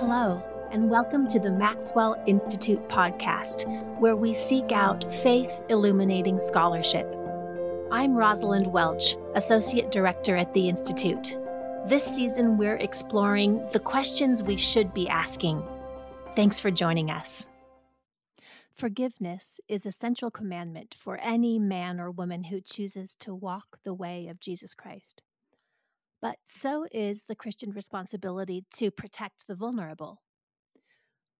Hello, and welcome to the Maxwell Institute podcast, where we seek out faith illuminating scholarship. I'm Rosalynde Welch, Associate Director at the Institute. This season, we're exploring the questions we should be asking. Thanks for joining us. Forgiveness is a central commandment for any man or woman who chooses to walk the way of Jesus Christ. But so is the Christian responsibility to protect the vulnerable.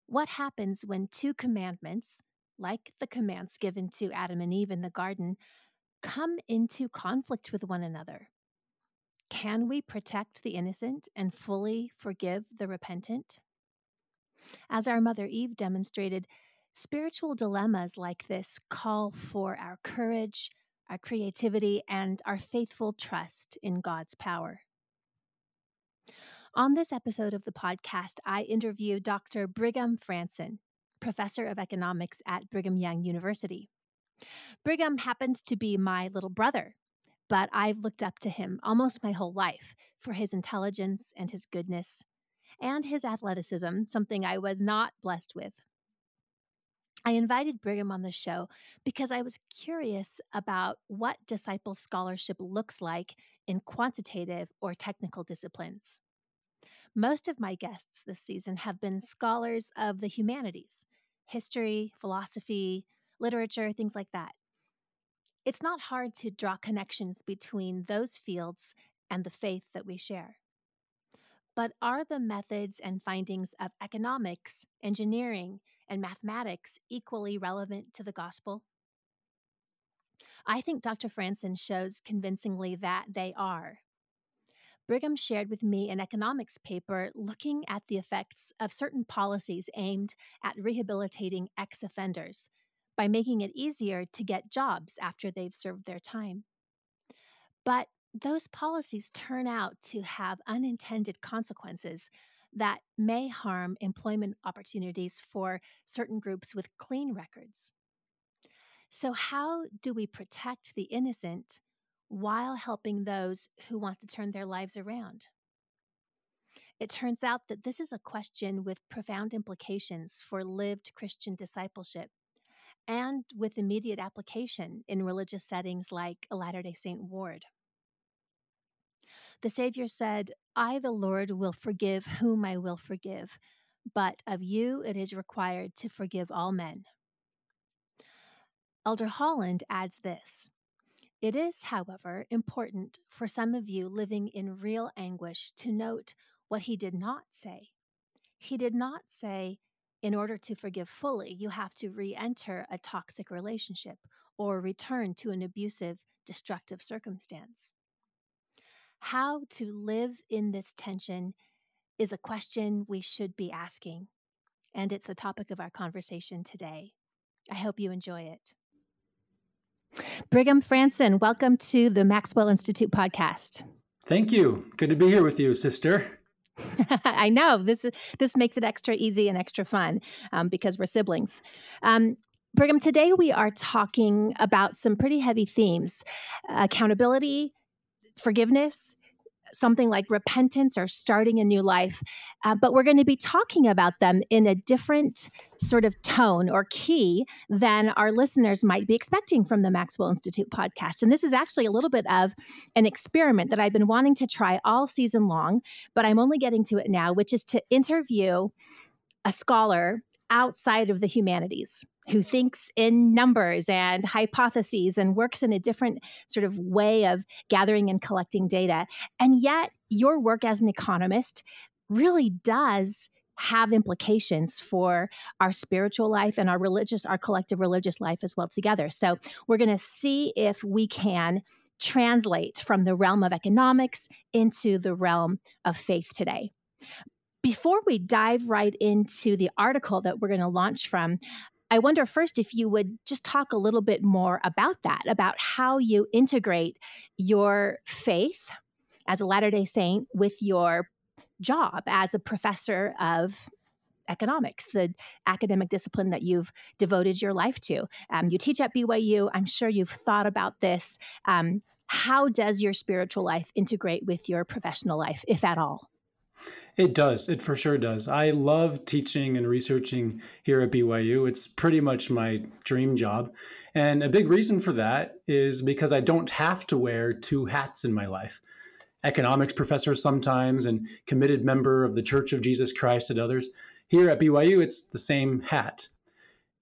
What happens when two commandments, like the commands given to Adam and Eve in the garden, come into conflict with one another? Can we protect the innocent and fully forgive the repentant? As our mother Eve demonstrated, spiritual dilemmas like this call for our courage, our creativity, and our faithful trust in God's power. On this episode of the podcast, I interview Dr. Brigham Frandsen, professor of economics at Brigham Young University. Brigham happens to be my little brother, but I've looked up to him almost my whole life for his intelligence and his goodness and his athleticism, something I was not blessed with. I invited Brigham on the show because I was curious about what disciple scholarship looks like in quantitative or technical disciplines. Most of my guests this season have been scholars of the humanities history, philosophy, literature, things like that. It's not hard to draw connections between those fields and the faith that we share. But are the methods and findings of economics, engineering, and mathematics equally relevant to the gospel? I think Dr. Frandsen shows convincingly that they are. Brigham shared with me an economics paper looking at the effects of certain policies aimed at rehabilitating ex offenders by making it easier to get jobs after they've served their time. But those policies turn out to have unintended consequences that may harm employment opportunities for certain groups with clean records. So, how do we protect the innocent while helping those who want to turn their lives around. It turns out that this is a question with profound implications for lived Christian discipleship and with immediate application in religious settings like a Latter day Saint ward. The Savior said, I, the Lord, will forgive whom I will forgive, but of you it is required to forgive all men. Elder Holland adds this it is, however, important for some of you living in real anguish to note what he did not say. He did not say, in order to forgive fully, you have to re enter a toxic relationship or return to an abusive, destructive circumstance. How to live in this tension is a question we should be asking, and it's the topic of our conversation today. I hope you enjoy it. Brigham Frandsen, welcome to the Maxwell Institute podcast. Thank you. Good to be here with you, sister. I know this this makes it extra easy and extra fun um, because we're siblings. Um, Brigham, today we are talking about some pretty heavy themes: accountability, forgiveness, something like repentance or starting a new life. Uh, but we're going to be talking about them in a different sort of tone or key than our listeners might be expecting from the Maxwell Institute podcast. And this is actually a little bit of an experiment that I've been wanting to try all season long, but I'm only getting to it now, which is to interview a scholar outside of the humanities who thinks in numbers and hypotheses and works in a different sort of way of gathering and collecting data. And yet, your work as an economist really does have implications for our spiritual life and our religious, our collective religious life as well together. So, we're going to see if we can translate from the realm of economics into the realm of faith today. Before we dive right into the article that we're going to launch from, I wonder first if you would just talk a little bit more about that, about how you integrate your faith as a Latter day Saint with your job as a professor of economics, the academic discipline that you've devoted your life to. Um, you teach at BYU. I'm sure you've thought about this. Um, how does your spiritual life integrate with your professional life, if at all? It does. It for sure does. I love teaching and researching here at BYU. It's pretty much my dream job. And a big reason for that is because I don't have to wear two hats in my life economics professor sometimes and committed member of the Church of Jesus Christ at others. Here at BYU, it's the same hat.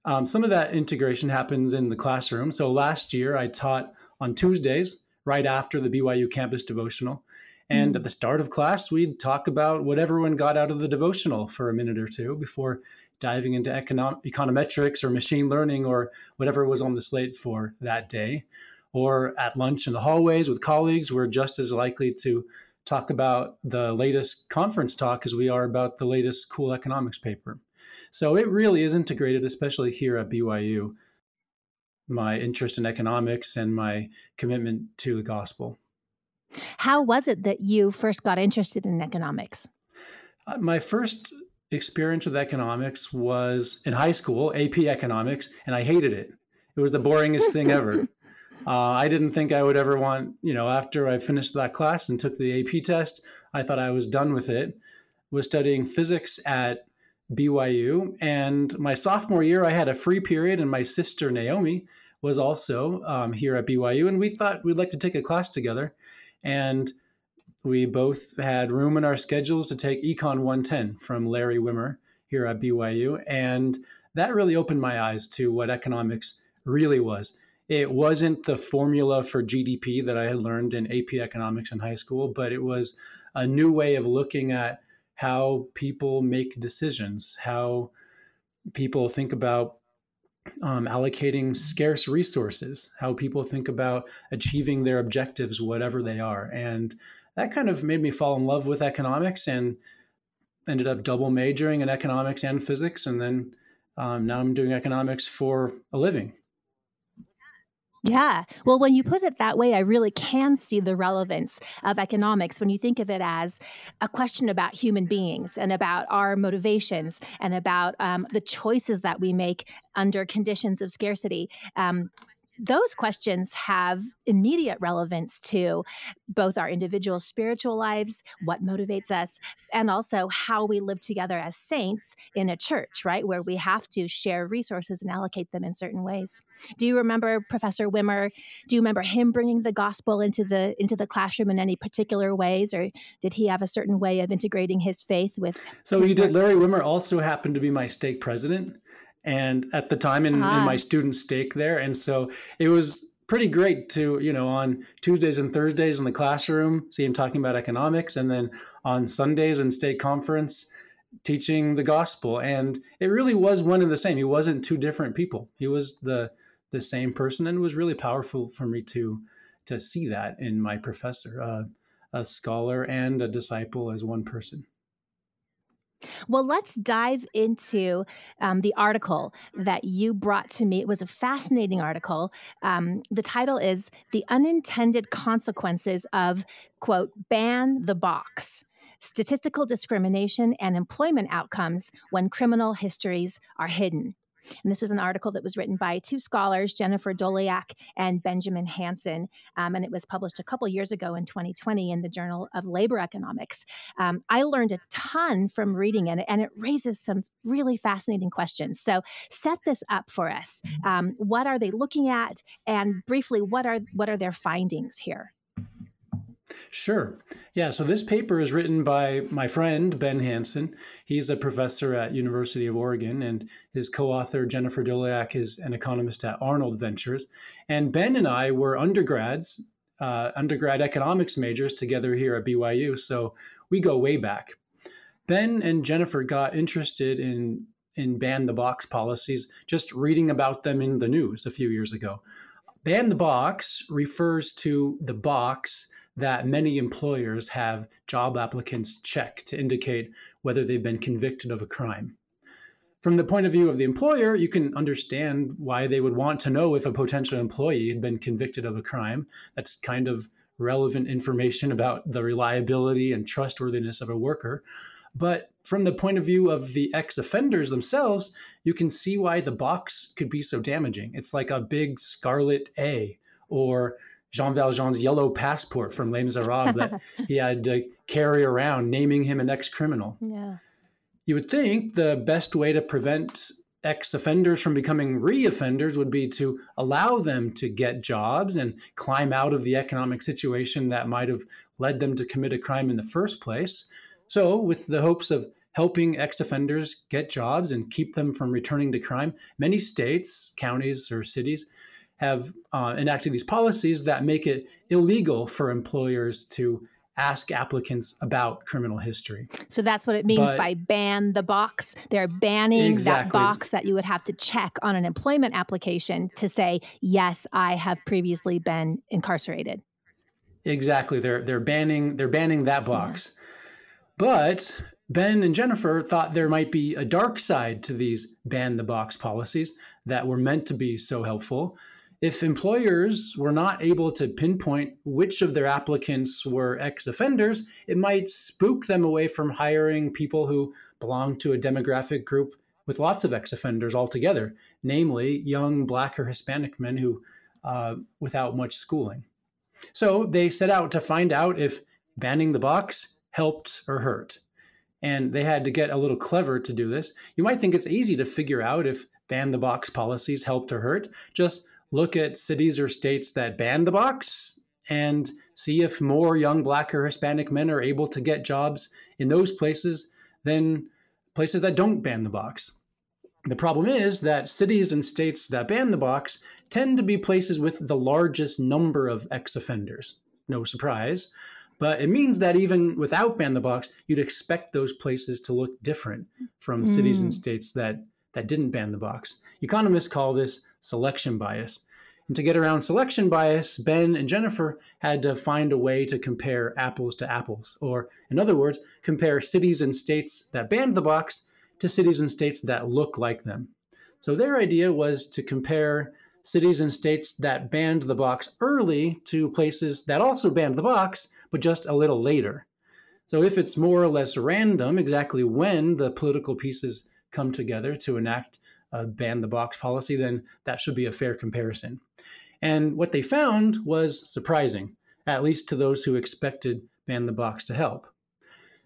Um, some of that integration happens in the classroom. So last year, I taught on Tuesdays right after the BYU campus devotional. And at mm. the start of class, we'd talk about what everyone got out of the devotional for a minute or two before diving into econom- econometrics or machine learning or whatever was on the slate for that day. Or at lunch in the hallways with colleagues, we're just as likely to talk about the latest conference talk as we are about the latest cool economics paper. So it really is integrated, especially here at BYU, my interest in economics and my commitment to the gospel. How was it that you first got interested in economics? Uh, my first experience with economics was in high school, AP economics, and I hated it. It was the boringest thing ever. Uh, I didn't think I would ever want, you know, after I finished that class and took the AP test, I thought I was done with it. Was studying physics at BYU, and my sophomore year, I had a free period, and my sister Naomi was also um, here at BYU, and we thought we'd like to take a class together. And we both had room in our schedules to take Econ 110 from Larry Wimmer here at BYU. And that really opened my eyes to what economics really was. It wasn't the formula for GDP that I had learned in AP economics in high school, but it was a new way of looking at how people make decisions, how people think about um, allocating scarce resources, how people think about achieving their objectives, whatever they are. And that kind of made me fall in love with economics and ended up double majoring in economics and physics. And then um, now I'm doing economics for a living. Yeah. Well, when you put it that way, I really can see the relevance of economics when you think of it as a question about human beings and about our motivations and about um, the choices that we make under conditions of scarcity. Um, those questions have immediate relevance to both our individual spiritual lives, what motivates us, and also how we live together as saints in a church, right? Where we have to share resources and allocate them in certain ways. Do you remember Professor Wimmer? Do you remember him bringing the gospel into the into the classroom in any particular ways, or did he have a certain way of integrating his faith with? So he did. Larry Wimmer also happened to be my stake president and at the time in, in my student stake there. And so it was pretty great to you know on tuesdays and thursdays in the classroom see him talking about economics and then on sundays in stake conference teaching the gospel. And it really was one and the same. He wasn't two different people. He was the the same person and it was really powerful for me to to see that in my professor uh, a scholar and a disciple as one person well, let's dive into um, the article that you brought to me. It was a fascinating article. Um, the title is The Unintended Consequences of, quote, Ban the Box Statistical Discrimination and Employment Outcomes When Criminal Histories Are Hidden. And this was an article that was written by two scholars, Jennifer Doleac and Benjamin Hansen. Um, and it was published a couple years ago in 2020 in the Journal of Labor Economics. Um, I learned a ton from reading it, and it raises some really fascinating questions. So, set this up for us. Um, what are they looking at? And briefly, what are what are their findings here? Sure. Yeah. So this paper is written by my friend Ben Hansen. He's a professor at University of Oregon, and his co-author Jennifer Doleac is an economist at Arnold Ventures. And Ben and I were undergrads, uh, undergrad economics majors together here at BYU. So we go way back. Ben and Jennifer got interested in in ban the box policies just reading about them in the news a few years ago. Ban the box refers to the box that many employers have job applicants check to indicate whether they've been convicted of a crime. From the point of view of the employer, you can understand why they would want to know if a potential employee had been convicted of a crime. That's kind of relevant information about the reliability and trustworthiness of a worker. But from the point of view of the ex offenders themselves, you can see why the box could be so damaging. It's like a big scarlet A or Jean Valjean's yellow passport from Les Miserables that he had to carry around, naming him an ex criminal. Yeah. You would think the best way to prevent ex offenders from becoming re offenders would be to allow them to get jobs and climb out of the economic situation that might have led them to commit a crime in the first place. So, with the hopes of helping ex offenders get jobs and keep them from returning to crime, many states, counties, or cities have uh, enacted these policies that make it illegal for employers to ask applicants about criminal history. So that's what it means but, by ban the box. They're banning exactly. that box that you would have to check on an employment application to say, yes, I have previously been incarcerated. Exactly. They're they're banning they're banning that box. Yeah. But Ben and Jennifer thought there might be a dark side to these ban the box policies that were meant to be so helpful if employers were not able to pinpoint which of their applicants were ex offenders, it might spook them away from hiring people who belong to a demographic group with lots of ex offenders altogether, namely young black or Hispanic men who, uh, without much schooling. So they set out to find out if banning the box helped or hurt. And they had to get a little clever to do this. You might think it's easy to figure out if ban the box policies helped or hurt. Just look at cities or states that ban the box and see if more young black or Hispanic men are able to get jobs in those places than places that don't ban the box. The problem is that cities and states that ban the box tend to be places with the largest number of ex offenders. No surprise. But it means that even without ban the box, you'd expect those places to look different from mm. cities and mm. states that that didn't ban the box. Economists call this selection bias. And to get around selection bias, Ben and Jennifer had to find a way to compare apples to apples, or in other words, compare cities and states that banned the box to cities and states that look like them. So their idea was to compare cities and states that banned the box early to places that also banned the box, but just a little later. So if it's more or less random exactly when the political pieces come together to enact a ban the box policy, then that should be a fair comparison. And what they found was surprising, at least to those who expected ban the box to help.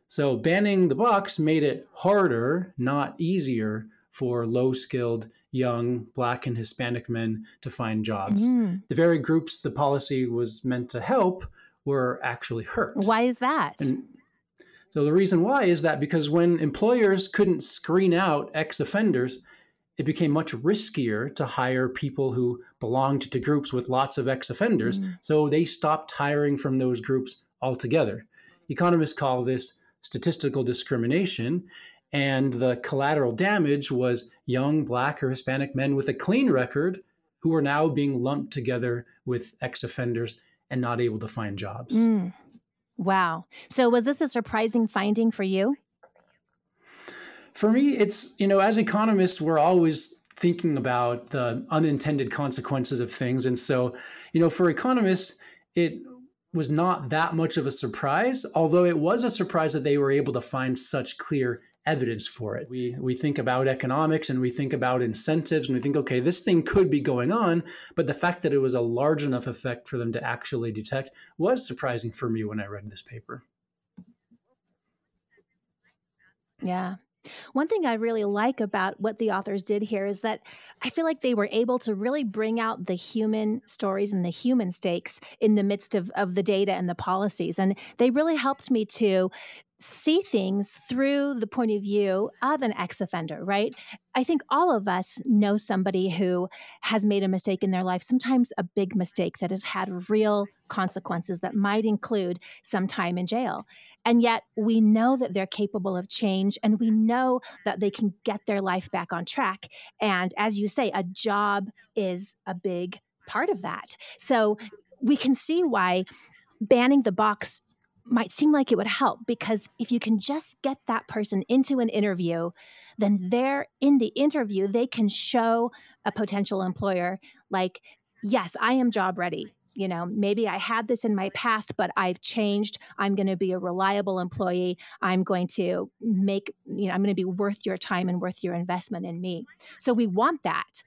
So banning the box made it harder, not easier, for low skilled young black and Hispanic men to find jobs. Mm-hmm. The very groups the policy was meant to help were actually hurt. Why is that? And so the reason why is that because when employers couldn't screen out ex offenders, it became much riskier to hire people who belonged to groups with lots of ex offenders. Mm-hmm. So they stopped hiring from those groups altogether. Economists call this statistical discrimination. And the collateral damage was young black or Hispanic men with a clean record who were now being lumped together with ex offenders and not able to find jobs. Mm. Wow. So, was this a surprising finding for you? For me, it's, you know, as economists, we're always thinking about the unintended consequences of things. And so, you know, for economists, it was not that much of a surprise, although it was a surprise that they were able to find such clear evidence for it. We we think about economics and we think about incentives and we think okay, this thing could be going on, but the fact that it was a large enough effect for them to actually detect was surprising for me when I read this paper. Yeah. One thing I really like about what the authors did here is that I feel like they were able to really bring out the human stories and the human stakes in the midst of, of the data and the policies. And they really helped me to see things through the point of view of an ex offender, right? I think all of us know somebody who has made a mistake in their life, sometimes a big mistake that has had real consequences that might include some time in jail. And yet we know that they're capable of change and we know that they can get their life back on track. And as you say, a job is a big part of that. So we can see why banning the box might seem like it would help because if you can just get that person into an interview, then they're in the interview, they can show a potential employer, like, yes, I am job ready. You know, maybe I had this in my past, but I've changed. I'm going to be a reliable employee. I'm going to make, you know, I'm going to be worth your time and worth your investment in me. So we want that.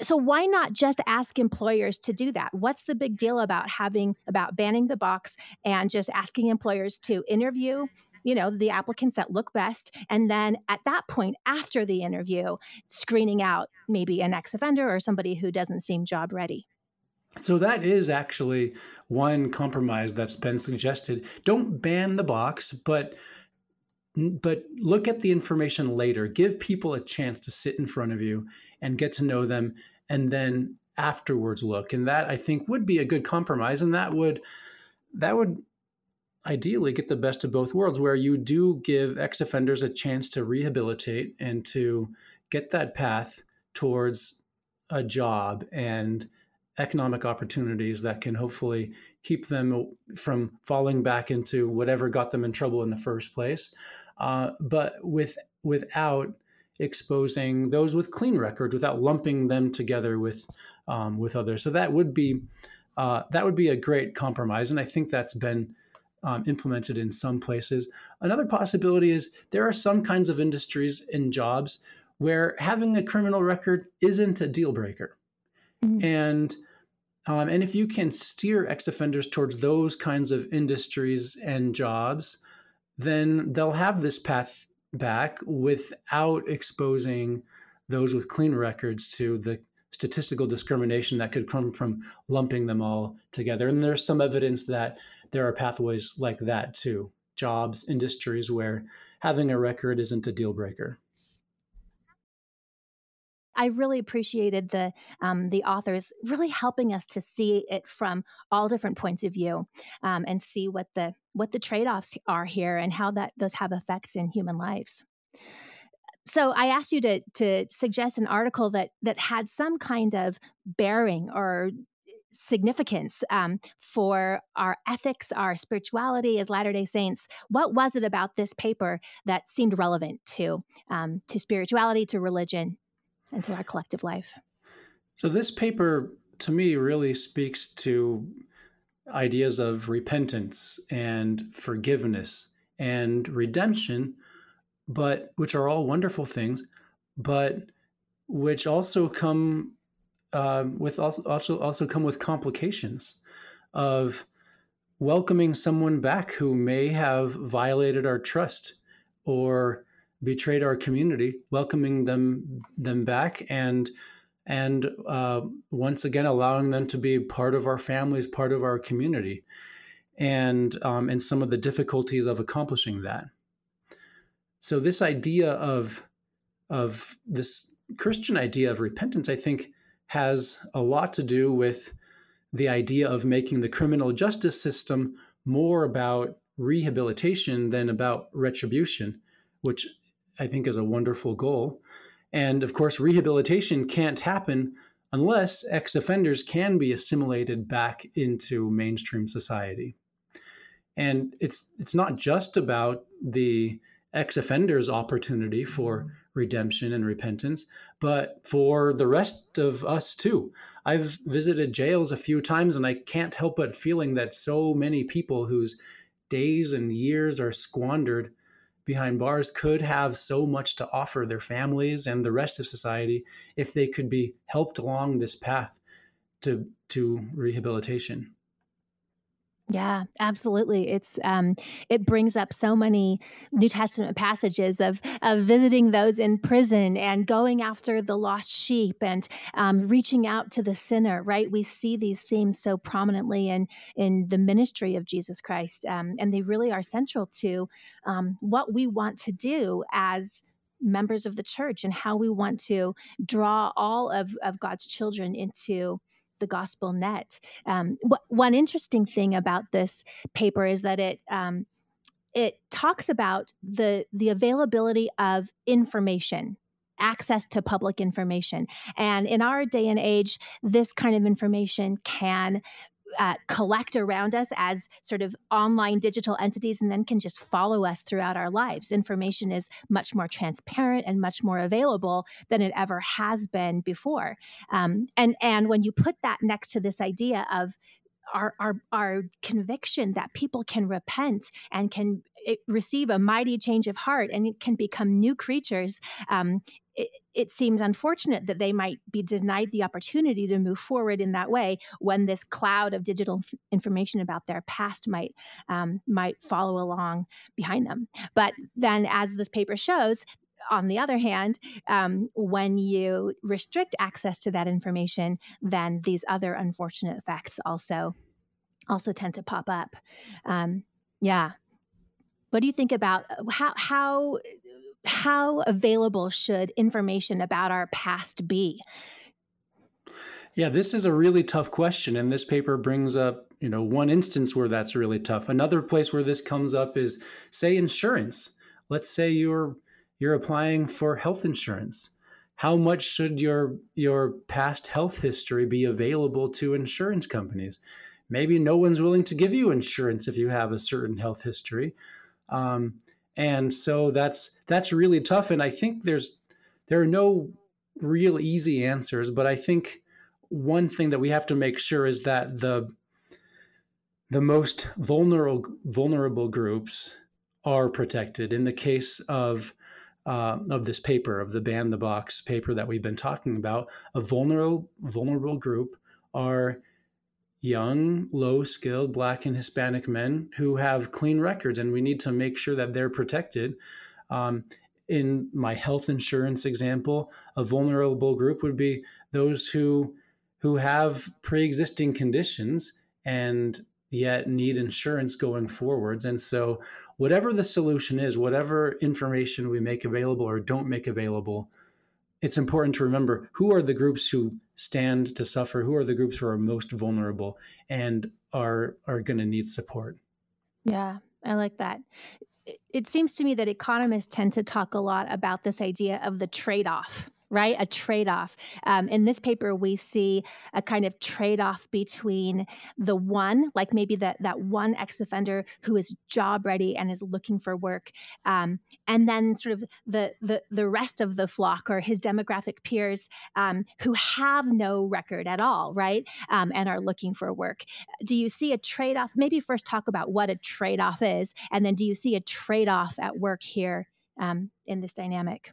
So why not just ask employers to do that? What's the big deal about having about banning the box and just asking employers to interview you know the applicants that look best? And then at that point after the interview screening out maybe an ex-offender or somebody who doesn't seem job ready. So that is actually one compromise that's been suggested. Don't ban the box but but look at the information later. Give people a chance to sit in front of you and get to know them and then afterwards look. And that i think would be a good compromise and that would that would ideally get the best of both worlds where you do give ex offenders a chance to rehabilitate and to get that path towards a job and economic opportunities that can hopefully keep them from falling back into whatever got them in trouble in the first place uh, but with without exposing those with clean records without lumping them together with um, with others so that would be uh, that would be a great compromise and i think that's been um, implemented in some places. Another possibility is there are some kinds of industries and jobs where having a criminal record isn't a deal breaker. Mm-hmm. And um, and if you can steer ex offenders towards those kinds of industries and jobs, then they'll have this path back without exposing those with clean records to the statistical discrimination that could come from lumping them all together. And there's some evidence that there are pathways like that too jobs, industries where having a record isn't a deal breaker. I really appreciated the um, the authors really helping us to see it from all different points of view um, and see what the what the trade offs are here and how that those have effects in human lives. So I asked you to to suggest an article that that had some kind of bearing or significance um, for our ethics, our spirituality as Latter Day Saints. What was it about this paper that seemed relevant to um, to spirituality, to religion, and to our collective life? So this paper, to me, really speaks to ideas of repentance and forgiveness and redemption, but which are all wonderful things, but which also come um, with also also come with complications of welcoming someone back who may have violated our trust or betrayed our community, welcoming them them back and and uh, once again allowing them to be part of our families, part of our community, and um, and some of the difficulties of accomplishing that. So this idea of of this Christian idea of repentance, I think, has a lot to do with the idea of making the criminal justice system more about rehabilitation than about retribution, which I think is a wonderful goal. And of course, rehabilitation can't happen unless ex offenders can be assimilated back into mainstream society. And it's it's not just about the ex offender's opportunity for mm-hmm. redemption and repentance, but for the rest of us too. I've visited jails a few times and I can't help but feeling that so many people whose days and years are squandered behind bars could have so much to offer their families and the rest of society if they could be helped along this path to to rehabilitation. Yeah, absolutely. It's um, it brings up so many New Testament passages of of visiting those in prison and going after the lost sheep and um, reaching out to the sinner. Right, we see these themes so prominently in in the ministry of Jesus Christ, um, and they really are central to um, what we want to do as members of the church and how we want to draw all of of God's children into the gospel net. Um, wh- one interesting thing about this paper is that it um, it talks about the the availability of information access to public information and in our day and age this kind of information can uh, collect around us as sort of online digital entities and then can just follow us throughout our lives. Information is much more transparent and much more available than it ever has been before. Um, and and when you put that next to this idea of our, our, our conviction that people can repent and can eh, receive a mighty change of heart and can become new creatures um, it, it, seems unfortunate that they might be denied the opportunity to move forward in that way when this cloud of digital information about their past might um, might follow along behind them. But then, as this paper shows, on the other hand, um, when you restrict access to that information, then these other unfortunate effects also also tend to pop up. Um, yeah. What do you think about uh, how how how available should information about our past be? Yeah, this is a really tough question, and this paper brings up you know one instance where that's really tough. Another place where this comes up is say insurance. Let's say you're you're applying for health insurance. How much should your your past health history be available to insurance companies? Maybe no one's willing to give you insurance if you have a certain health history, um, and so that's that's really tough. And I think there's there are no real easy answers, but I think one thing that we have to make sure is that the the most vulnerable vulnerable groups are protected. In the case of uh, of this paper, of the ban the box paper that we've been talking about, a vulnerable vulnerable group are young, low skilled Black and Hispanic men who have clean records, and we need to make sure that they're protected. Um, in my health insurance example, a vulnerable group would be those who who have pre-existing conditions and yet need insurance going forwards. And so, whatever the solution is, whatever information we make available or don't make available, it's important to remember who are the groups who stand to suffer, who are the groups who are most vulnerable and are are going to need support. Yeah, I like that. It seems to me that economists tend to talk a lot about this idea of the trade off right? A trade off. Um, in this paper, we see a kind of trade off between the one, like maybe that that one ex offender who is job ready and is looking for work, um, and then sort of the the the rest of the flock or his demographic peers um, who have no record at all, right, um, and are looking for work. Do you see a trade off? Maybe first talk about what a trade off is, and then do you see a trade off at work here um, in this dynamic?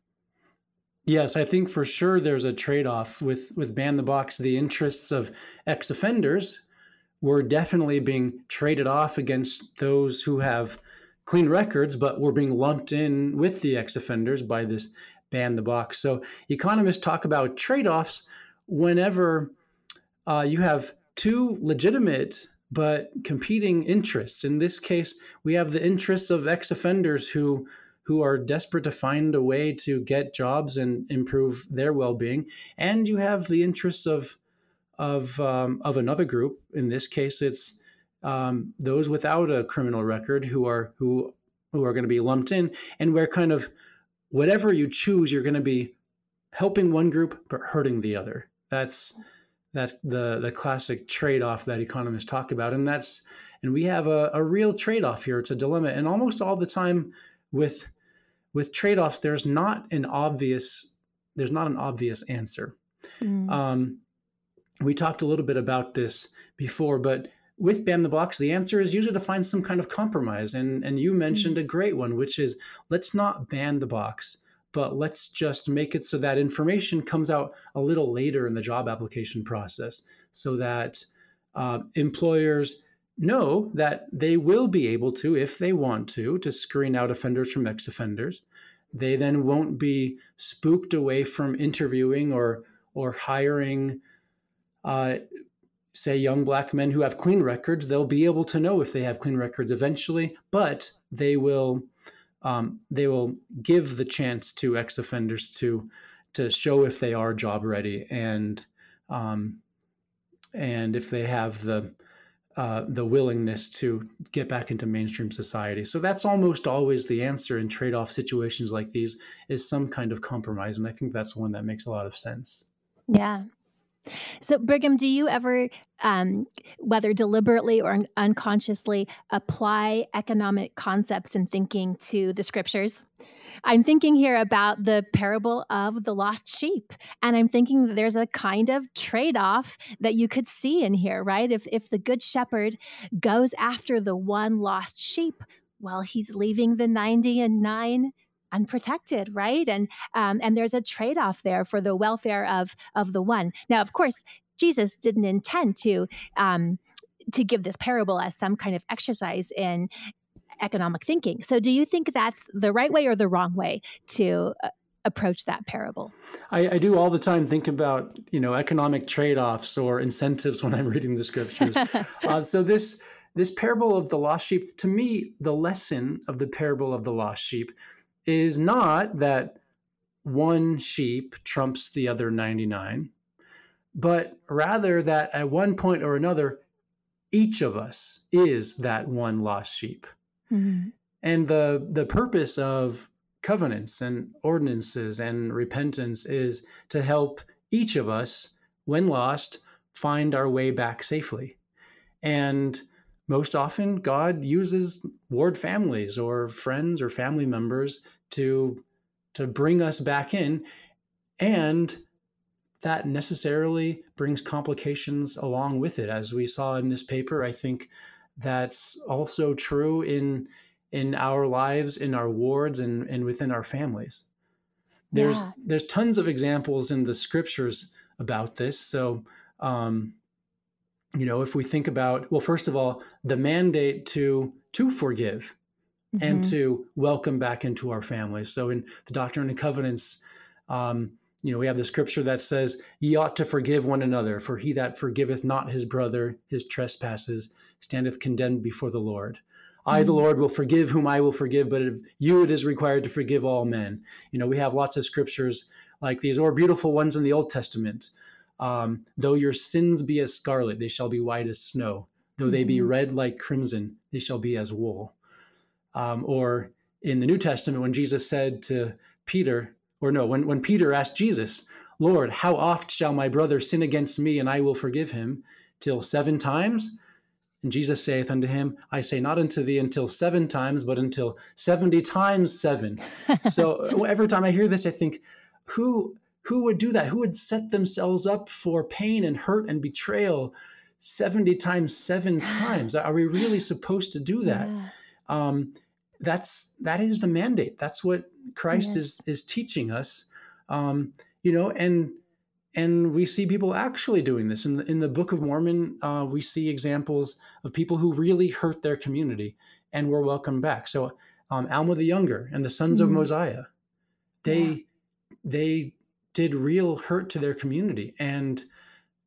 Yes, I think for sure there's a trade-off with with ban the box. The interests of ex-offenders were definitely being traded off against those who have clean records, but were being lumped in with the ex-offenders by this ban the box. So economists talk about trade-offs whenever uh, you have two legitimate but competing interests. In this case, we have the interests of ex-offenders who who are desperate to find a way to get jobs and improve their well-being, and you have the interests of of um, of another group. In this case, it's um, those without a criminal record who are who who are going to be lumped in, and where kind of whatever you choose, you're going to be helping one group but hurting the other. That's that's the the classic trade-off that economists talk about, and that's and we have a, a real trade-off here. It's a dilemma, and almost all the time with with trade-offs there's not an obvious there's not an obvious answer mm. um, we talked a little bit about this before but with ban the box the answer is usually to find some kind of compromise and and you mentioned mm. a great one which is let's not ban the box but let's just make it so that information comes out a little later in the job application process so that uh, employers know that they will be able to, if they want to, to screen out offenders from ex offenders. They then won't be spooked away from interviewing or or hiring, uh, say, young black men who have clean records. They'll be able to know if they have clean records eventually, but they will um, they will give the chance to ex offenders to to show if they are job ready and um, and if they have the uh, the willingness to get back into mainstream society. So that's almost always the answer in trade-off situations like these is some kind of compromise, and I think that's one that makes a lot of sense. Yeah. So, Brigham, do you ever, um, whether deliberately or unconsciously, apply economic concepts and thinking to the scriptures? I'm thinking here about the parable of the lost sheep. And I'm thinking there's a kind of trade off that you could see in here, right? If, if the good shepherd goes after the one lost sheep, well, he's leaving the 90 and nine unprotected, right? And um, and there's a trade off there for the welfare of of the one. Now, of course, Jesus didn't intend to um, to give this parable as some kind of exercise in economic thinking. So, do you think that's the right way or the wrong way to uh, approach that parable? I, I, do all the time think about you know economic trade-offs or incentives when I'm reading the scriptures. uh, so this this parable of the lost sheep, to me, the lesson of the parable of the lost sheep is not that one sheep trumps the other 99, but rather that at one point or another, each of us is that one lost sheep. Mm-hmm. And the the purpose of covenants and ordinances and repentance is to help each of us, when lost, find our way back safely. And most often, God uses ward families or friends or family members to to bring us back in, and that necessarily brings complications along with it, as we saw in this paper. I think that's also true in in our lives, in our wards, and, and within our families. There's yeah. there's tons of examples in the scriptures about this. So um, you know, if we think about well, first of all, the mandate to to forgive mm-hmm. and to welcome back into our families. So in the Doctrine and Covenants, um, you know, we have the scripture that says, "Ye ought to forgive one another, for he that forgiveth not his brother his trespasses standeth condemned before the Lord." I, the mm. Lord, will forgive whom I will forgive, but of you it is required to forgive all men. You know, we have lots of scriptures like these, or beautiful ones in the Old Testament. Um, Though your sins be as scarlet, they shall be white as snow. Though they be mm-hmm. red like crimson, they shall be as wool. Um, or in the New Testament, when Jesus said to Peter, or no, when, when Peter asked Jesus, Lord, how oft shall my brother sin against me and I will forgive him? Till seven times? And Jesus saith unto him, I say not unto thee until seven times, but until 70 times seven. so every time I hear this, I think, who who would do that? Who would set themselves up for pain and hurt and betrayal 70 times seven times? Are we really supposed to do that? Yeah. Um, that's that is the mandate. That's what Christ yes. is is teaching us. Um, you know, and and we see people actually doing this in the, in the Book of Mormon. Uh, we see examples of people who really hurt their community and were welcomed back. So um, Alma the Younger and the sons mm-hmm. of Mosiah, they yeah. they did real hurt to their community and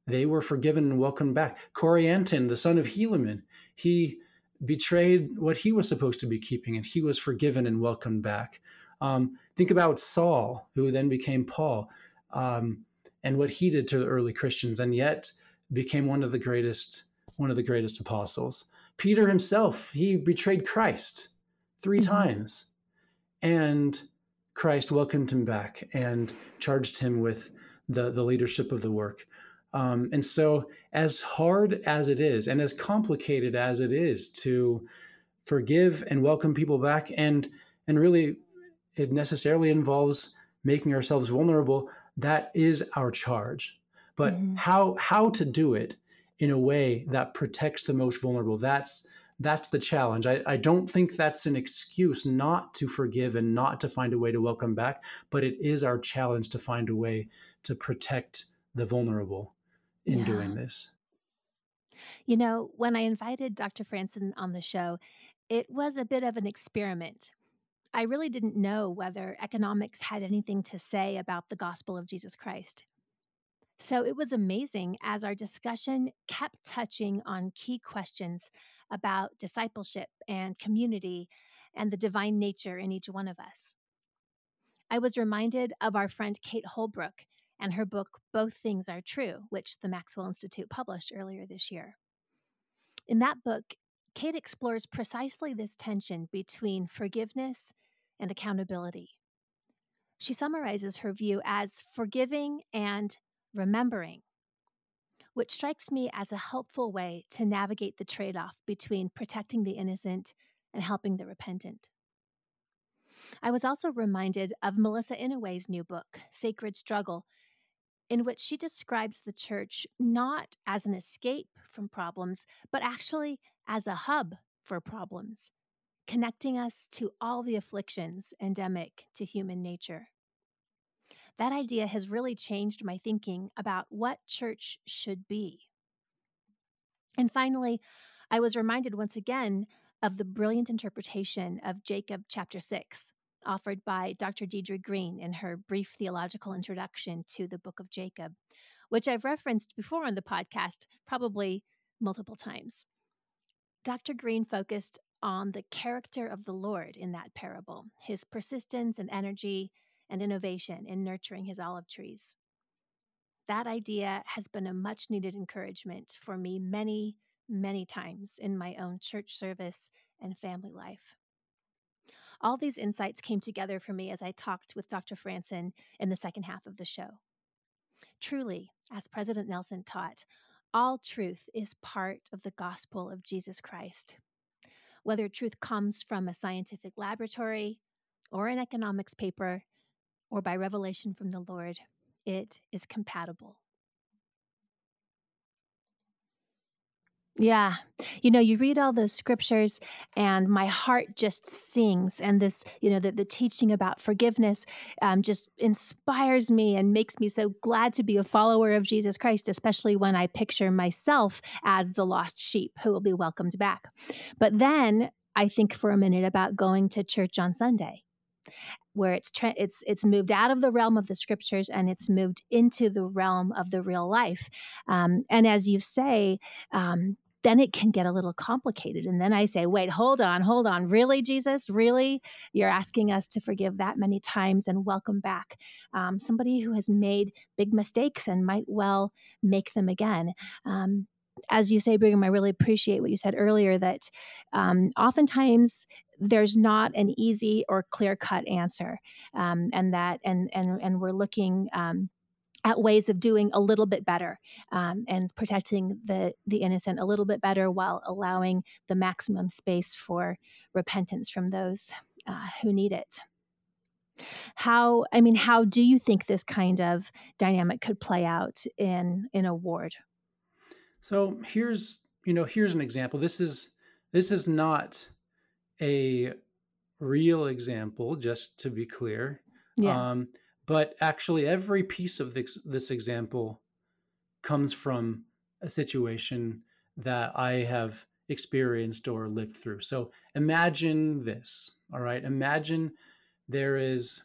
they were forgiven and welcomed back. Corianton, the son of Helaman, he betrayed what he was supposed to be keeping and he was forgiven and welcomed back. Um, think about Saul, who then became Paul. Um, and what he did to the early Christians, and yet became one of the greatest one of the greatest apostles. Peter himself, he betrayed Christ 3 mm-hmm. times, and Christ welcomed him back and charged him with the the leadership of the work. Um, and so, as hard as it is, and as complicated as it is to forgive and welcome people back, and and really, it necessarily involves making ourselves vulnerable that is our charge but mm-hmm. how how to do it in a way that protects the most vulnerable that's that's the challenge I, I don't think that's an excuse not to forgive and not to find a way to welcome back but it is our challenge to find a way to protect the vulnerable in yeah. doing this you know when i invited dr Frandsen on the show it was a bit of an experiment I really didn't know whether economics had anything to say about the gospel of Jesus Christ. So it was amazing as our discussion kept touching on key questions about discipleship and community and the divine nature in each one of us. I was reminded of our friend Kate Holbrook and her book, Both Things Are True, which the Maxwell Institute published earlier this year. In that book, Kate explores precisely this tension between forgiveness and accountability. She summarizes her view as forgiving and remembering, which strikes me as a helpful way to navigate the trade off between protecting the innocent and helping the repentant. I was also reminded of Melissa Inouye's new book, Sacred Struggle, in which she describes the church not as an escape from problems, but actually as a hub for problems connecting us to all the afflictions endemic to human nature. That idea has really changed my thinking about what church should be. And finally, I was reminded once again of the brilliant interpretation of Jacob chapter 6, offered by Dr. Deidre Green in her brief theological introduction to the book of Jacob, which I've referenced before on the podcast, probably multiple times. Dr. Green focused on the character of the Lord in that parable, his persistence and energy and innovation in nurturing his olive trees. That idea has been a much needed encouragement for me many, many times in my own church service and family life. All these insights came together for me as I talked with Dr. Frandsen in the second half of the show. Truly, as President Nelson taught, all truth is part of the gospel of Jesus Christ. Whether truth comes from a scientific laboratory or an economics paper or by revelation from the Lord, it is compatible. Yeah. You know, you read all those scriptures and my heart just sings. And this, you know, the, the teaching about forgiveness um, just inspires me and makes me so glad to be a follower of Jesus Christ, especially when I picture myself as the lost sheep who will be welcomed back. But then I think for a minute about going to church on Sunday where it's tra- it's it's moved out of the realm of the scriptures and it's moved into the realm of the real life. Um, and as you say, um, then it can get a little complicated. And then I say, wait, hold on, hold on. Really, Jesus? Really? You're asking us to forgive that many times and welcome back um, somebody who has made big mistakes and might well make them again. Um, as you say, Brigham, I really appreciate what you said earlier that um, oftentimes there's not an easy or clear cut answer, um, and that and and and we're looking. Um, at ways of doing a little bit better um, and protecting the the innocent a little bit better while allowing the maximum space for repentance from those uh, who need it how i mean how do you think this kind of dynamic could play out in in a ward so here's you know here's an example this is this is not a real example, just to be clear. Yeah. Um, but actually, every piece of this, this example comes from a situation that I have experienced or lived through. So imagine this, all right? Imagine there is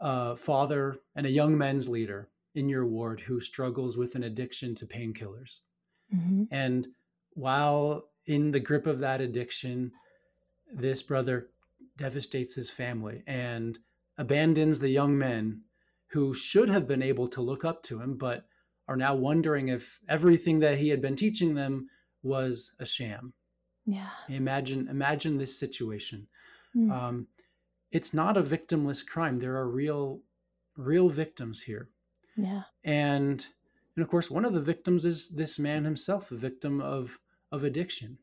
a father and a young men's leader in your ward who struggles with an addiction to painkillers. Mm-hmm. And while in the grip of that addiction, this brother devastates his family and abandons the young men who should have been able to look up to him, but are now wondering if everything that he had been teaching them was a sham. Yeah. Imagine imagine this situation. Mm. Um, it's not a victimless crime. There are real real victims here. Yeah. And and of course, one of the victims is this man himself, a victim of of addiction.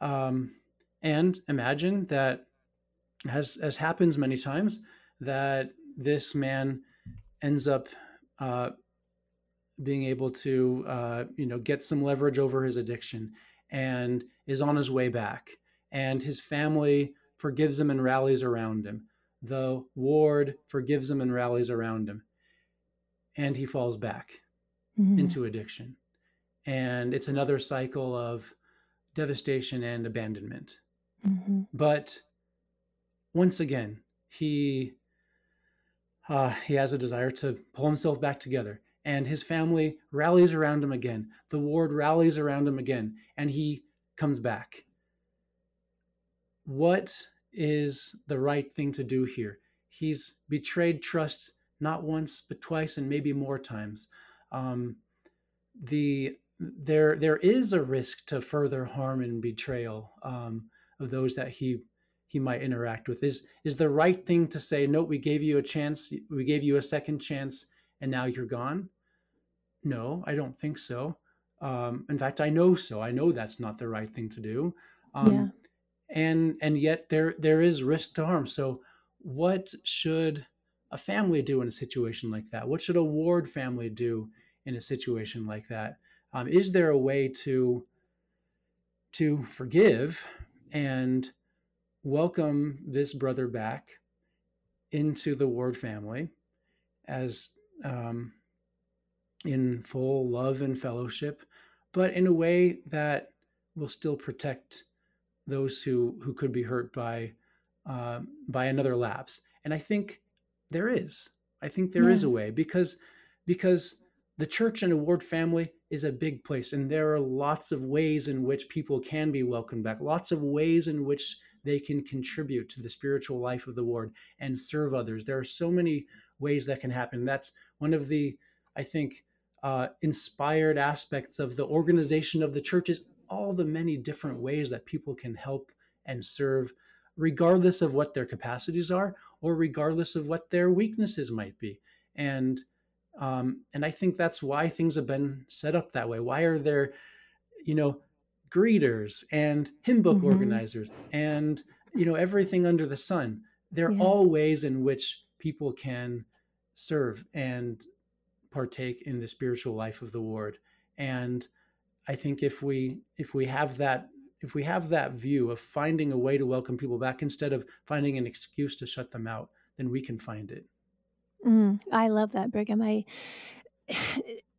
Um, and imagine that, as, as happens many times, that this man ends up uh, being able to, uh, you know, get some leverage over his addiction and is on his way back. And his family forgives him and rallies around him. The ward forgives him and rallies around him. And he falls back mm-hmm. into addiction. And it's another cycle of devastation and abandonment. Mm-hmm. But once again, he uh, he has a desire to pull himself back together, and his family rallies around him again. The ward rallies around him again, and he comes back. What is the right thing to do here? He's betrayed trust not once, but twice, and maybe more times. Um, the there there is a risk to further harm and betrayal. Um, of those that he he might interact with is is the right thing to say no we gave you a chance we gave you a second chance and now you're gone no i don't think so um, in fact i know so i know that's not the right thing to do um, yeah. and and yet there there is risk to harm so what should a family do in a situation like that what should a ward family do in a situation like that? Um, is there a way to to forgive and welcome this brother back into the Ward family as um, in full love and fellowship, but in a way that will still protect those who who could be hurt by uh, by another lapse. And I think there is. I think there yeah. is a way because because the church and a ward family is a big place, and there are lots of ways in which people can be welcomed back. Lots of ways in which they can contribute to the spiritual life of the ward and serve others. There are so many ways that can happen. That's one of the, I think, uh, inspired aspects of the organization of the church is all the many different ways that people can help and serve, regardless of what their capacities are or regardless of what their weaknesses might be. And um, and I think that's why things have been set up that way. Why are there, you know, greeters and hymn book mm-hmm. organizers and you know everything under the sun they're yeah. all ways in which people can serve and partake in the spiritual life of the ward and i think if we if we have that if we have that view of finding a way to welcome people back instead of finding an excuse to shut them out then we can find it. Mm, i love that brigham. I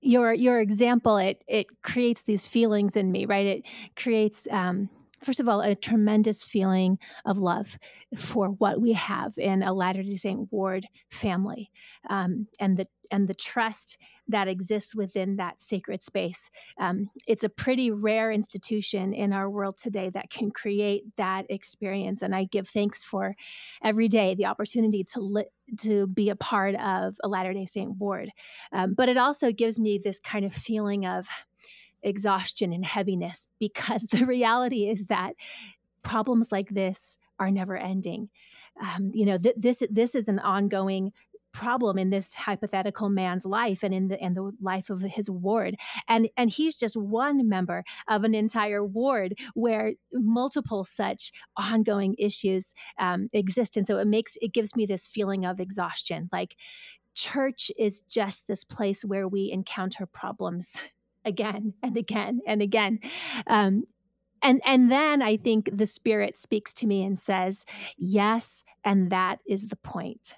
your your example it it creates these feelings in me right? It creates um, first of all a tremendous feeling of love for what we have in a latter day saint ward family um, and the and the trust that exists within that sacred space. Um, it's a pretty rare institution in our world today that can create that experience. And I give thanks for every day the opportunity to li- to be a part of a Latter Day Saint ward. Um, but it also gives me this kind of feeling of exhaustion and heaviness because the reality is that problems like this are never ending. Um, you know, th- this this is an ongoing problem in this hypothetical man's life and in the and the life of his ward. And and he's just one member of an entire ward where multiple such ongoing issues um, exist. And so it makes it gives me this feeling of exhaustion. Like church is just this place where we encounter problems again and again and again um, and and then i think the spirit speaks to me and says yes and that is the point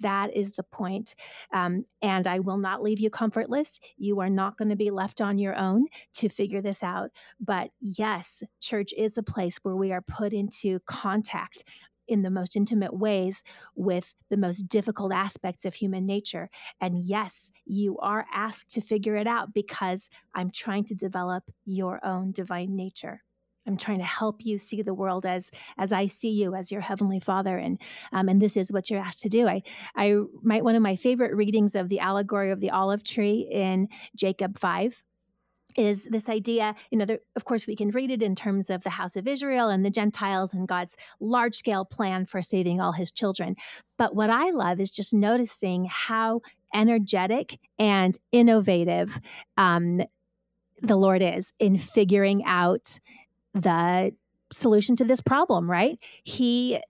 that is the point. Um, and I will not leave you comfortless. You are not going to be left on your own to figure this out. But yes, church is a place where we are put into contact in the most intimate ways with the most difficult aspects of human nature. And yes, you are asked to figure it out because I'm trying to develop your own divine nature. I'm trying to help you see the world as as I see you as your heavenly Father, and um, and this is what you're asked to do. I I might one of my favorite readings of the allegory of the olive tree in Jacob five is this idea you know there, of course we can read it in terms of the house of israel and the gentiles and god's large scale plan for saving all his children but what i love is just noticing how energetic and innovative um, the lord is in figuring out the solution to this problem, right? He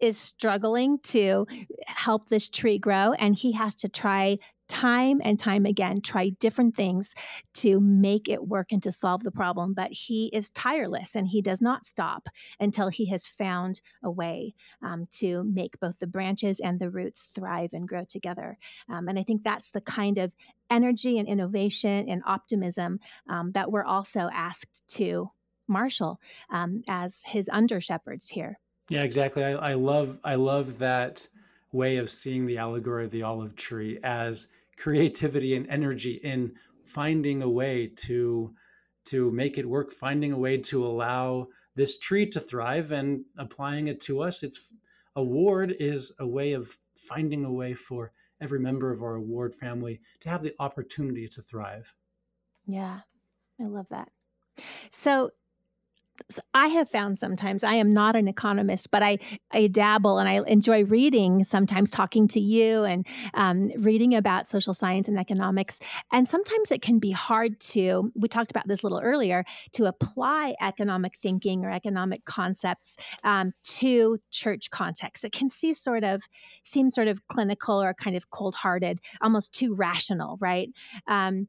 is struggling to help this tree grow and he has to try time and time again try different things to make it work and to solve the problem but he is tireless and he does not stop until he has found a way um, to make both the branches and the roots thrive and grow together um, and i think that's the kind of energy and innovation and optimism um, that we're also asked to marshal um, as his under shepherds here. Yeah, exactly. I, I love I love that way of seeing the allegory of the olive tree as creativity and energy in finding a way to to make it work, finding a way to allow this tree to thrive and applying it to us. It's award is a way of finding a way for every member of our award family to have the opportunity to thrive. Yeah, I love that. So I have found sometimes I am not an economist, but I, I dabble and I enjoy reading, sometimes talking to you and um, reading about social science and economics. And sometimes it can be hard to, we talked about this a little earlier, to apply economic thinking or economic concepts um, to church context. It can see sort of, seem sort of clinical or kind of cold hearted, almost too rational, right? Um,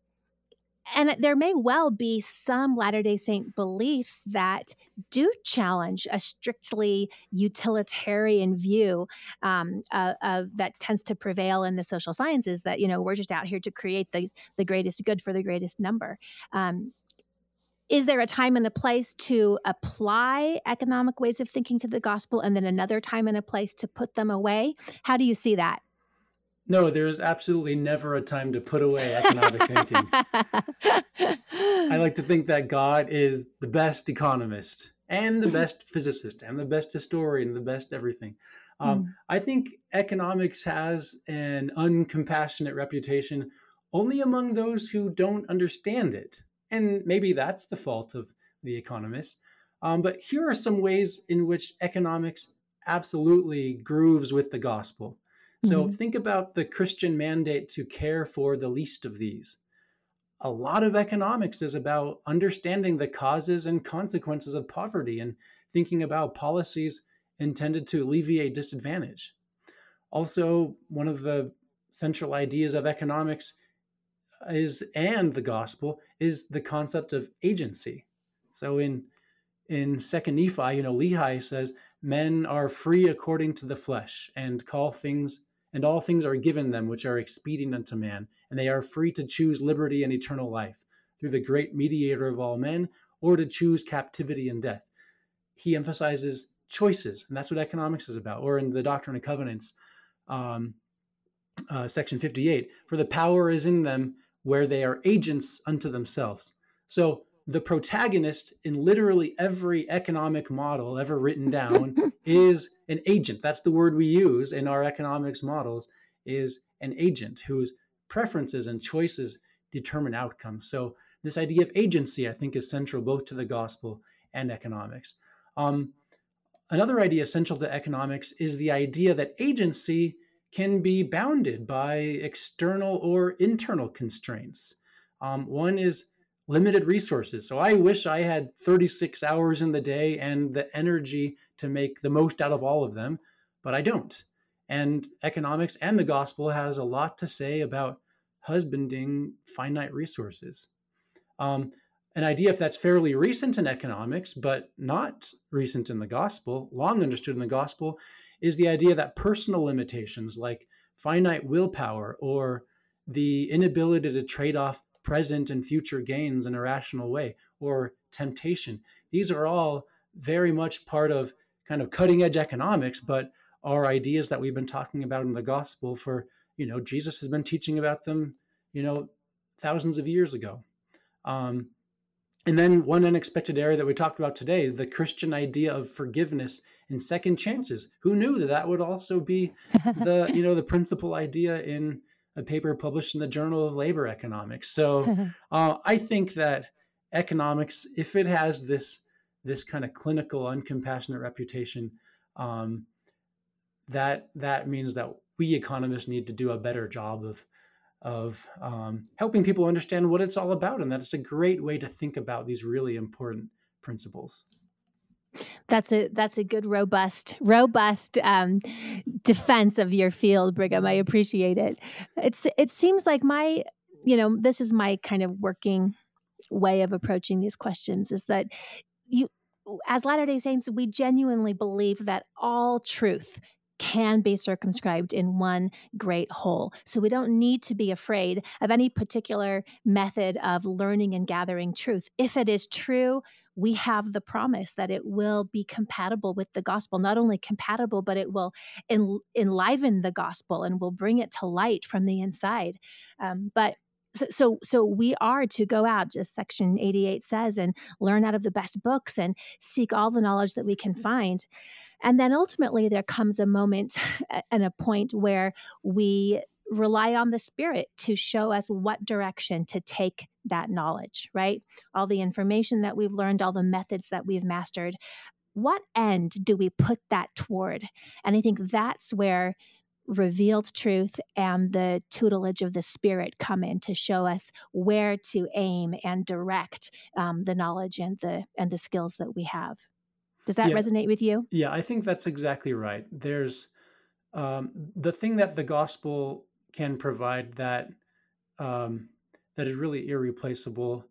and there may well be some Latter day Saint beliefs that do challenge a strictly utilitarian view um, uh, uh, that tends to prevail in the social sciences that, you know, we're just out here to create the, the greatest good for the greatest number. Um, is there a time and a place to apply economic ways of thinking to the gospel and then another time and a place to put them away? How do you see that? No, there is absolutely never a time to put away economic thinking. I like to think that God is the best economist and the best physicist and the best historian, the best everything. Um, mm. I think economics has an uncompassionate reputation only among those who don't understand it. And maybe that's the fault of the economists. Um, but here are some ways in which economics absolutely grooves with the gospel. So mm-hmm. think about the Christian mandate to care for the least of these. A lot of economics is about understanding the causes and consequences of poverty and thinking about policies intended to alleviate disadvantage. Also, one of the central ideas of economics is and the gospel is the concept of agency. So in in Second Nephi, you know, Lehi says, "Men are free according to the flesh, and call things and all things are given them which are expedient unto man, and they are free to choose liberty and eternal life through the great mediator of all men, or to choose captivity and death. He emphasizes choices, and that's what economics is about. Or in the Doctrine and Covenants, um, uh, section 58, for the power is in them where they are agents unto themselves. So the protagonist in literally every economic model ever written down is an agent. That's the word we use in our economics models is an agent whose preferences and choices determine outcomes. So this idea of agency, I think, is central both to the gospel and economics. Um, another idea essential to economics is the idea that agency can be bounded by external or internal constraints. Um, one is limited resources. So I wish I had 36 hours in the day and the energy to make the most out of all of them, but I don't. And economics and the gospel has a lot to say about husbanding finite resources. Um, an idea if that's fairly recent in economics, but not recent in the gospel, long understood in the gospel, is the idea that personal limitations like finite willpower or the inability to trade off present and future gains in a rational way or temptation. These are all very much part of kind of cutting edge economics, but are ideas that we've been talking about in the gospel for, you know, Jesus has been teaching about them, you know, thousands of years ago. Um, and then one unexpected area that we talked about today, the Christian idea of forgiveness and second chances. Who knew that that would also be the, you know, the principal idea in a paper published in the Journal of Labor Economics. So uh, I think that economics, if it has this this kind of clinical, uncompassionate reputation, um, that that means that we economists need to do a better job of of um, helping people understand what it's all about, and that it's a great way to think about these really important principles. That's a that's a good robust robust um, defense of your field, Brigham. I appreciate it. It's it seems like my you know this is my kind of working way of approaching these questions is that you as Latter day Saints we genuinely believe that all truth can be circumscribed in one great whole. So we don't need to be afraid of any particular method of learning and gathering truth. If it is true, we have the promise that it will be compatible with the gospel. Not only compatible, but it will en- enliven the gospel and will bring it to light from the inside. Um, but so, so we are to go out as section 88 says and learn out of the best books and seek all the knowledge that we can find and then ultimately there comes a moment and a point where we rely on the spirit to show us what direction to take that knowledge, right? All the information that we've learned, all the methods that we've mastered. What end do we put that toward? And I think that's where revealed truth and the tutelage of the spirit come in to show us where to aim and direct um, the knowledge and the and the skills that we have does that yeah. resonate with you yeah i think that's exactly right there's um, the thing that the gospel can provide that um, that is really irreplaceable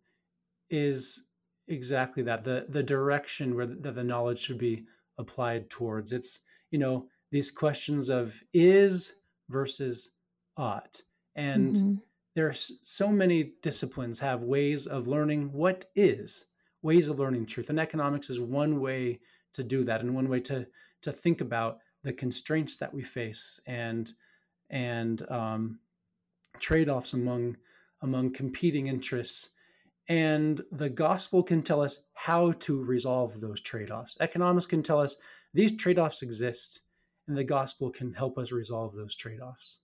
is exactly that the the direction where the, that the knowledge should be applied towards it's you know these questions of is versus ought and mm-hmm. there's so many disciplines have ways of learning what is ways of learning truth and economics is one way to do that and one way to to think about the constraints that we face and and um, trade-offs among among competing interests and the gospel can tell us how to resolve those trade-offs. Economics can tell us these trade-offs exist and the gospel can help us resolve those trade-offs.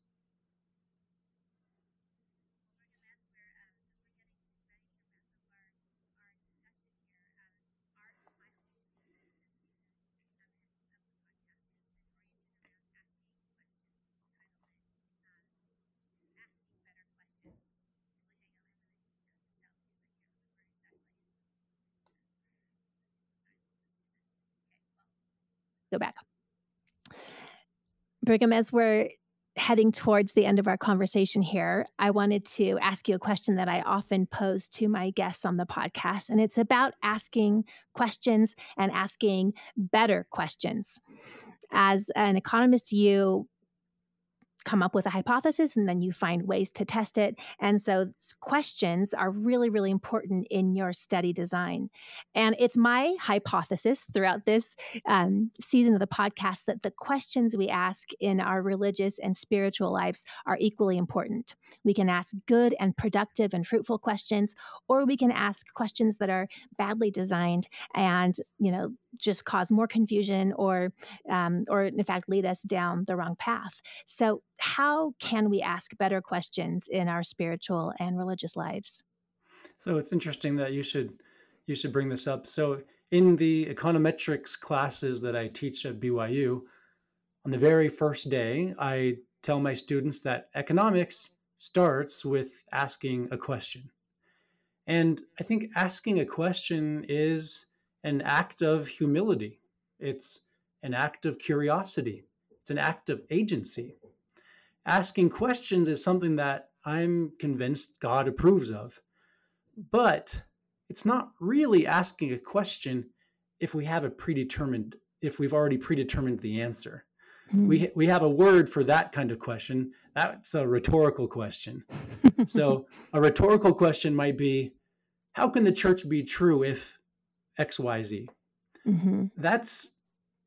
go back. Brigham, as we're heading towards the end of our conversation here, I wanted to ask you a question that I often pose to my guests on the podcast. And it's about asking questions and asking better questions. As an economist, you come up with a hypothesis and then you find ways to test it. And so questions are really, really important in your study design. And it's my hypothesis throughout this um, season of the podcast that the questions we ask in our religious and spiritual lives are equally important. We can ask good and productive and fruitful questions, or we can ask questions that are badly designed and, you know, just cause more confusion or um, or in fact lead us down the wrong path so how can we ask better questions in our spiritual and religious lives so it's interesting that you should you should bring this up so in the econometrics classes that i teach at byu on the very first day i tell my students that economics starts with asking a question and i think asking a question is an act of humility. It's an act of curiosity. It's an act of agency. Asking questions is something that I'm convinced God approves of. But it's not really asking a question if we have a predetermined, if we've already predetermined the answer. Mm-hmm. We, we have a word for that kind of question. That's a rhetorical question. so a rhetorical question might be How can the church be true if XYZ. Mm-hmm. That's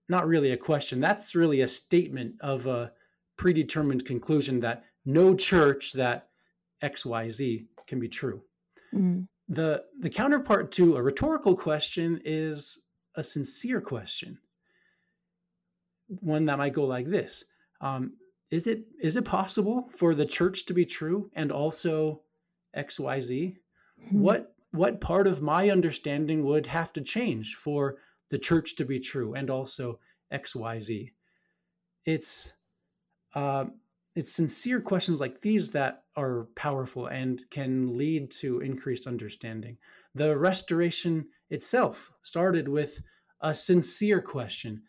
not really a question. That's really a statement of a predetermined conclusion that no church that XYZ can be true. Mm-hmm. The, the counterpart to a rhetorical question is a sincere question. One that might go like this um, Is it is it possible for the church to be true and also XYZ? Mm-hmm. What what part of my understanding would have to change for the church to be true and also xyz it's uh, it's sincere questions like these that are powerful and can lead to increased understanding the restoration itself started with a sincere question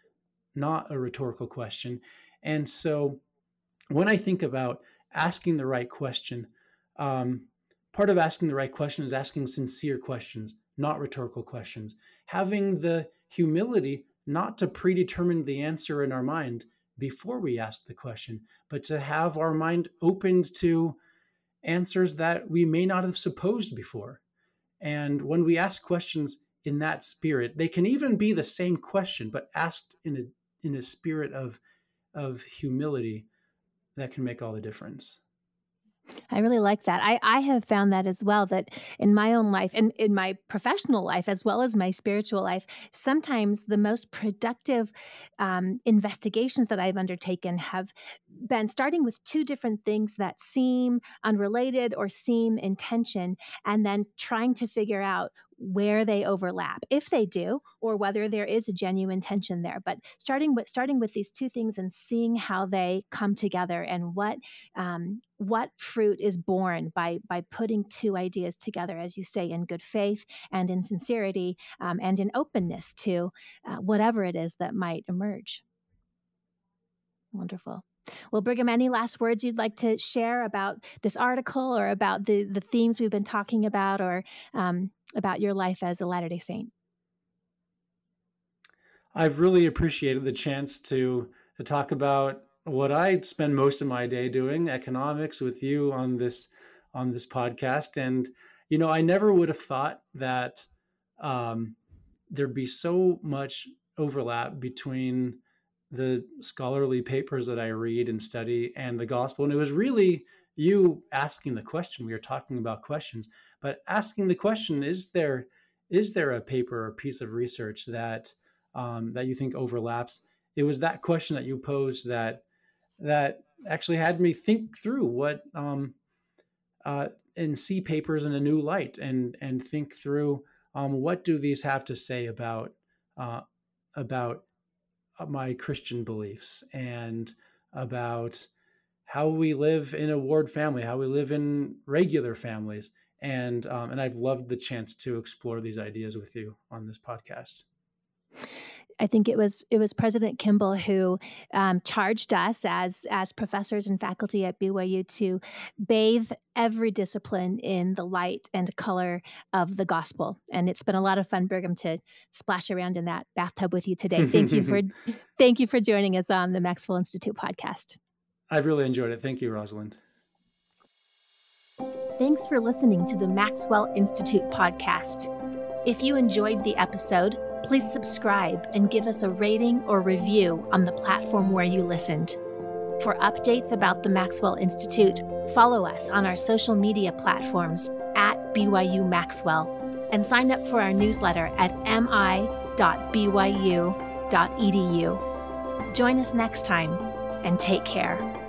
not a rhetorical question and so when i think about asking the right question um, Part of asking the right question is asking sincere questions, not rhetorical questions. Having the humility not to predetermine the answer in our mind before we ask the question, but to have our mind opened to answers that we may not have supposed before. And when we ask questions in that spirit, they can even be the same question, but asked in a in a spirit of of humility that can make all the difference. I really like that. I, I have found that as well, that in my own life and in my professional life, as well as my spiritual life, sometimes the most productive um, investigations that I've undertaken have been starting with two different things that seem unrelated or seem in tension, and then trying to figure out where they overlap if they do or whether there is a genuine tension there. But starting with starting with these two things and seeing how they come together and what um, what fruit is born by by putting two ideas together as you say in good faith and in sincerity um, and in openness to uh, whatever it is that might emerge. Wonderful Well, Brigham, any last words you'd like to share about this article or about the, the themes we've been talking about or um, about your life as a Latter day Saint? I've really appreciated the chance to, to talk about what I spend most of my day doing, economics, with you on this on this podcast. And you know, I never would have thought that um, there'd be so much overlap between the scholarly papers that I read and study and the gospel. And it was really you asking the question. We are talking about questions, but asking the question: Is there is there a paper or piece of research that um, that you think overlaps? It was that question that you posed that that actually had me think through what um, uh, and see papers in a new light and and think through um, what do these have to say about uh, about my Christian beliefs and about how we live in a ward family, how we live in regular families, and um, and I've loved the chance to explore these ideas with you on this podcast. I think it was it was President Kimball who um, charged us as as professors and faculty at BYU to bathe every discipline in the light and color of the gospel. And it's been a lot of fun, Brigham, to splash around in that bathtub with you today. Thank you for thank you for joining us on the Maxwell Institute podcast. I've really enjoyed it. Thank you, Rosalynde. Thanks for listening to the Maxwell Institute podcast. If you enjoyed the episode, please subscribe and give us a rating or review on the platform where you listened. For updates about the Maxwell Institute, follow us on our social media platforms at BYU Maxwell and sign up for our newsletter at mi.byu.edu. Join us next time and take care.